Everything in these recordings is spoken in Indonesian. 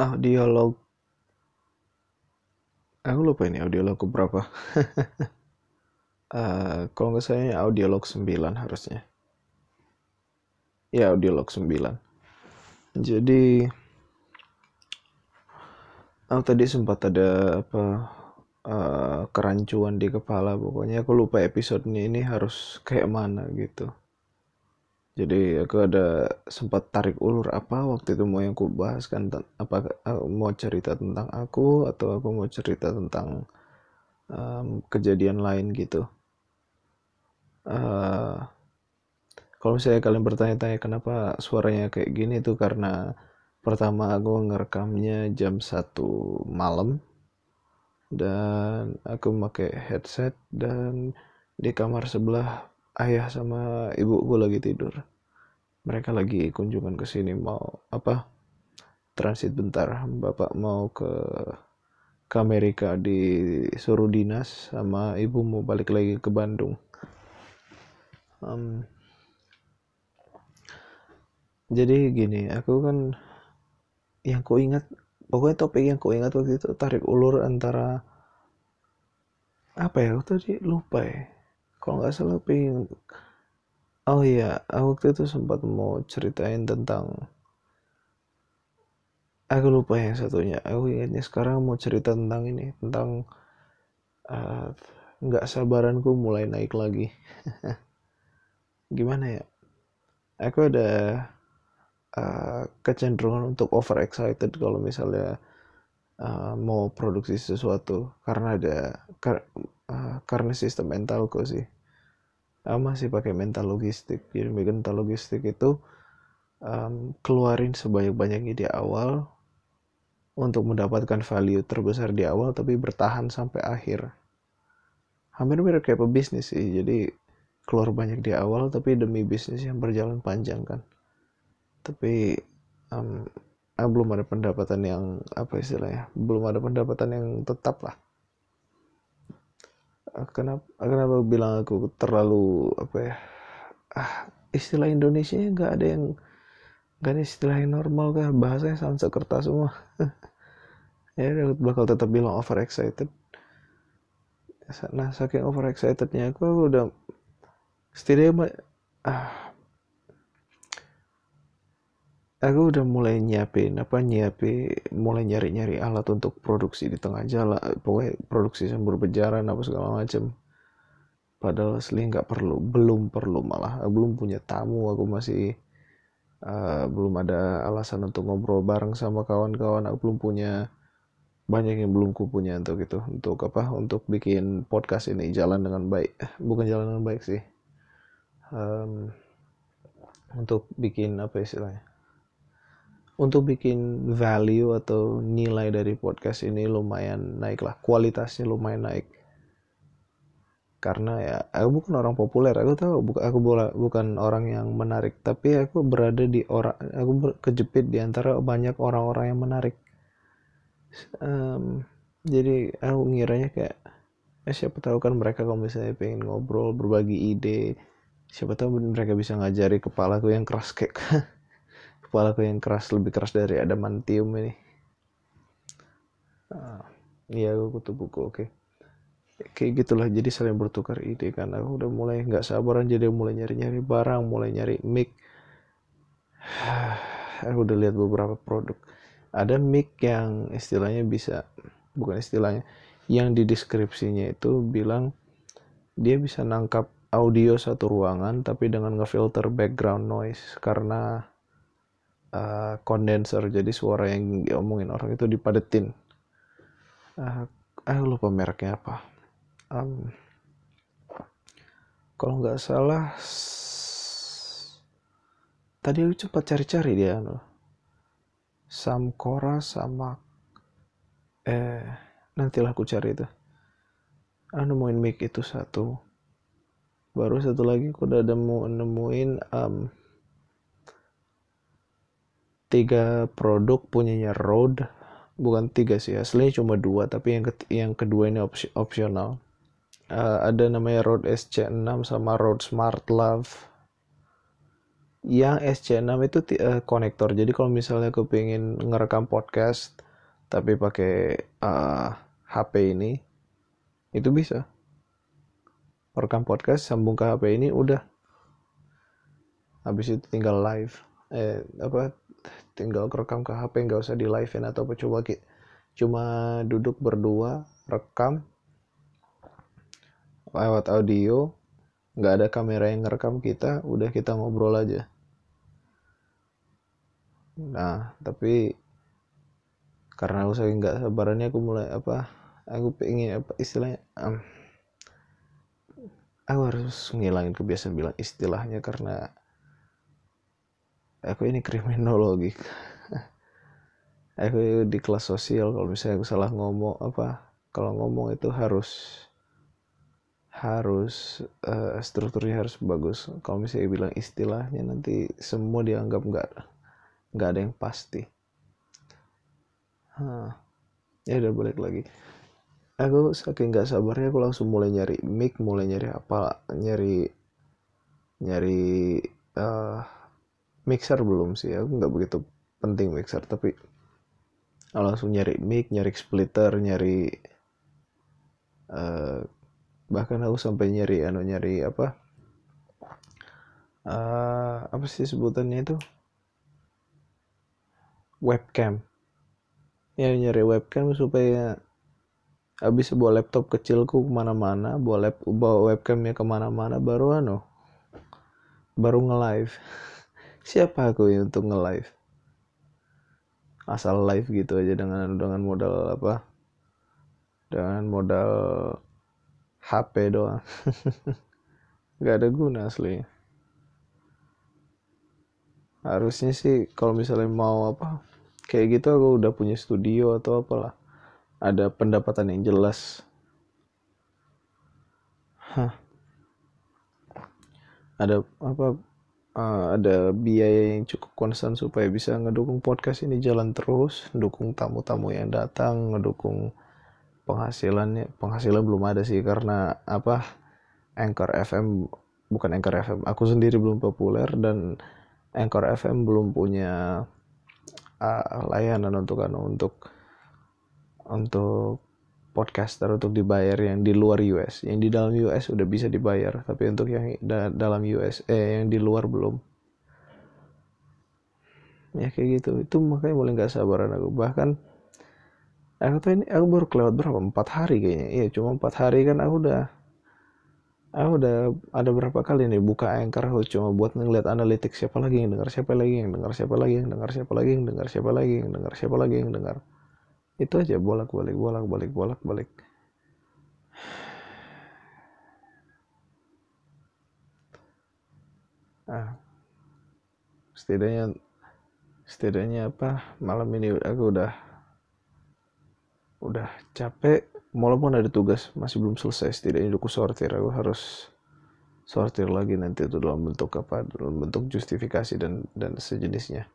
audiolog. Aku lupa ini audiolog berapa. Uh, kalau nggak salah audiolog 9 harusnya. Ya audiolog 9 jadi aku tadi sempat ada apa uh, kerancuan di kepala. Pokoknya aku lupa episodenya ini harus kayak mana gitu jadi aku ada sempat tarik ulur apa waktu itu mau yang aku bahas kan apa mau cerita tentang aku atau aku mau cerita tentang um, kejadian lain gitu. Uh, kalau misalnya kalian bertanya-tanya kenapa suaranya kayak gini itu karena pertama aku ngerekamnya jam satu malam dan aku pakai headset dan di kamar sebelah ayah sama ibuku lagi tidur mereka lagi kunjungan ke sini mau apa transit bentar. Bapak mau ke ke Amerika disuruh dinas sama ibu mau balik lagi ke Bandung. Um, jadi gini aku kan yang ku ingat pokoknya topik yang ku ingat waktu itu tarik ulur antara apa ya aku tadi lupa ya. Kalau nggak salah pengen oh iya waktu itu sempat mau ceritain tentang aku lupa yang satunya. Aku ingatnya sekarang mau cerita tentang ini tentang uh, nggak sabaranku mulai naik lagi. Gimana ya? Aku ada uh, kecenderungan untuk over excited kalau misalnya uh, mau produksi sesuatu. Karena ada kar, uh, karena sistem mentalku sih aku masih pakai mental logistik. Jadi mental logistik itu um, keluarin sebanyak-banyaknya di awal untuk mendapatkan value terbesar di awal tapi bertahan sampai akhir. Hampir mirip kayak pebisnis sih. Jadi keluar banyak di awal tapi demi bisnis yang berjalan panjang kan. Tapi um, belum ada pendapatan yang apa istilahnya belum ada pendapatan yang tetap lah kenapa kenapa bilang aku terlalu apa ya ah istilah Indonesia nggak ada yang nggak ada istilah yang normal kah? Bahasanya sama kertas semua. Ya bakal tetap bilang over excited nah saking over excitednya aku, aku udah setidaknya ah aku udah mulai nyiapin apa nyiapin mulai nyari-nyari alat untuk produksi di tengah jalan pokoknya produksi sambil berjalan apa segala macam padahal asli nggak perlu belum perlu malah. Aku belum punya tamu aku masih uh, belum ada alasan untuk ngobrol bareng sama kawan-kawan. Aku belum punya banyak yang belum ku punya untuk itu untuk apa untuk bikin podcast ini jalan dengan baik. Bukan jalan dengan baik sih. Um, untuk bikin apa istilahnya untuk bikin value atau nilai dari podcast ini lumayan naik lah. Kualitasnya lumayan naik. Karena ya aku bukan orang populer. Aku tahu bukan aku bukan orang yang menarik. Tapi aku berada di orang aku kejepit di antara banyak orang-orang yang menarik. Um, jadi aku ngiranya kayak eh, siapa tahu kan mereka kalau misalnya pengen ngobrol berbagi ide siapa tahu mereka bisa ngajari kepalaku yang keras kayak kepalaku yang keras lebih keras dari adamantium ini. Ah, iya aku kutu buku oke. Okay. kayak gitulah jadi saling bertukar ide kan aku udah mulai nggak sabaran jadi mulai nyari nyari barang mulai nyari mic. Aku udah lihat beberapa produk. Ada mic yang istilahnya bisa bukan istilahnya yang di deskripsinya itu bilang dia bisa nangkap audio satu ruangan tapi dengan ngefilter background noise karena uh, jadi suara yang diomongin orang itu dipadetin. Uh, lupa mereknya apa. Um, kalau nggak salah tadi aku cepat cari-cari dia no. Samkora sama eh nantilah aku cari itu. Ah nemuin mic itu satu. Baru satu lagi aku udah nemu nemuin um, tiga produk punyanya Rode bukan tiga sih aslinya cuma dua tapi yang yang kedua ini op opsional. Uh, ada namanya Rode SC6 sama Rode Smart Love. Yang SC6 itu uh, konektor. Jadi kalau misalnya aku pengen ngerekam podcast tapi pakai uh, eh, HP ini itu bisa. Rekam podcast sambung ke HP ini udah. Habis itu tinggal live. Eh apa tinggal rekam ke HP nggak usah di live atau apa coba kita cuma duduk berdua rekam lewat audio nggak ada kamera yang ngerekam kita udah kita ngobrol aja. Nah tapi karena aku saking nggak sabarannya aku mulai apa aku pengen apa istilahnya um, aku harus ngilangin kebiasaan bilang istilahnya karena aku ini kriminologi aku di kelas sosial kalau misalnya aku salah ngomong apa kalau ngomong itu harus harus uh, strukturnya harus bagus. Kalau misalnya bilang istilahnya nanti semua dianggap nggak nggak ada yang pasti. Huh. ya udah balik lagi. Aku saking nggak sabarnya aku langsung mulai nyari mic mulai nyari apa nyari nyari uh, mixer belum sih aku nggak begitu penting mixer tapi langsung nyari mic nyari splitter nyari uh, bahkan aku sampai nyari anu nyari apa uh, apa sih sebutannya itu? Webcam. Ya nyari webcam supaya habis bawa laptop kecilku ke mana-mana bawa lap bawa webcamnya ke mana-mana baru anu baru nge-live siapa aku ya untuk nge-live? Asal live gitu aja dengan dengan modal apa? Dengan modal HP doang. Nggak ada guna asli. Harusnya sih kalau misalnya mau apa kayak gitu aku udah punya studio atau apalah. Ada pendapatan yang jelas. Hah. ada apa uh, ada biaya yang cukup konstan supaya bisa ngedukung podcast ini jalan terus, ngedukung tamu-tamu yang datang, ngedukung penghasilannya. Penghasilan belum ada sih karena apa Anchor FM bukan Anchor FM aku sendiri belum populer dan Anchor FM belum punya uh, layanan untuk anu untuk untuk podcaster untuk dibayar yang di luar US yang di dalam US udah bisa dibayar tapi untuk yang da dalam US eh yang di luar belum. Ya kayak gitu. Itu makanya mulai nggak sabaran aku. Bahkan aku tuh ini aku baru kelewat berapa? Empat hari kayaknya. Iya cuma empat hari kan aku udah aku udah ada berapa kali nih buka anchor aku cuma buat ngeliat analitik siapa lagi yang dengar siapa lagi yang dengar siapa lagi yang dengar siapa lagi yang dengar siapa lagi yang dengar siapa lagi yang dengar itu aja bolak balik bolak balik bolak balik. Ah. Setidaknya setidaknya apa malam ini aku udah udah capek. Walaupun ada tugas masih belum selesai setidaknya aku sortir. Aku harus sortir lagi nanti itu dalam bentuk apa dalam bentuk justifikasi dan dan sejenisnya.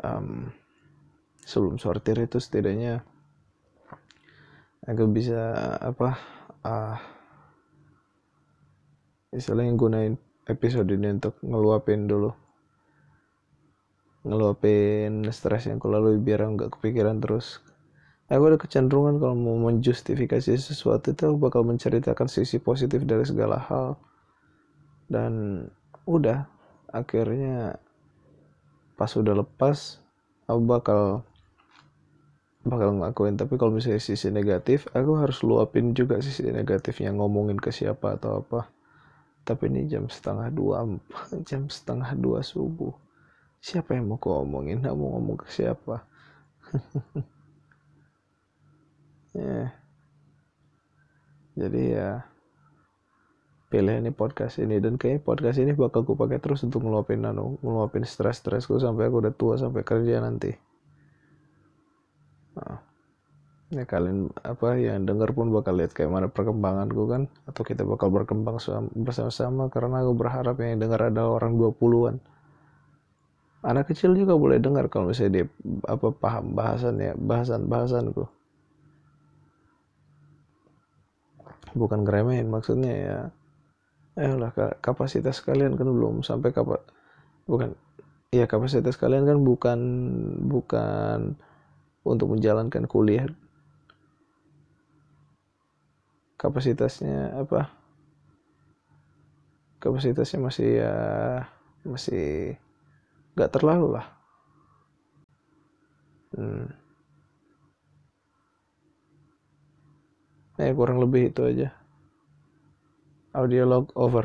Um, sebelum sortir itu setidaknya aku bisa apa uh, istilahnya gunain episode ini untuk ngeluapin dulu. Ngeluapin stres yang aku lalui biar nggak kepikiran terus. Aku ada kecenderungan kalau mau menjustifikasi sesuatu itu aku bakal menceritakan sisi positif dari segala hal. Dan udah akhirnya pas udah lepas aku bakal bakal ngelakuin. Tapi kalau misalnya sisi negatif aku harus luapin juga sisi negatifnya ngomongin ke siapa atau apa. Tapi ini jam setengah dua jam setengah dua subuh. Siapa yang mau kau omongin? Nggak mau ngomong ke siapa? Ya. Jadi ya pilih ini podcast ini. Dan kayak podcast ini bakal gue pakai terus untuk ngeluapin nano ngeluapin stres stresku sampai aku udah tua sampai kerja nanti nah, ya kalian apa yang denger pun bakal lihat kayak mana perkembanganku kan. Atau kita bakal berkembang bersama-sama karena aku berharap yang denger ada orang 20-an anak kecil juga boleh dengar kalau misalnya dia apa paham bahasannya bahasan bahasanku bukan ngeremehin maksudnya ya. Eh lah kapasitas kalian kan belum sampai kapan bukan ya kapasitas kalian kan bukan bukan untuk menjalankan kuliah. Kapasitasnya apa? Kapasitasnya masih ya masih nggak terlalu lah. Hmm. ya kurang lebih itu aja. Audio log over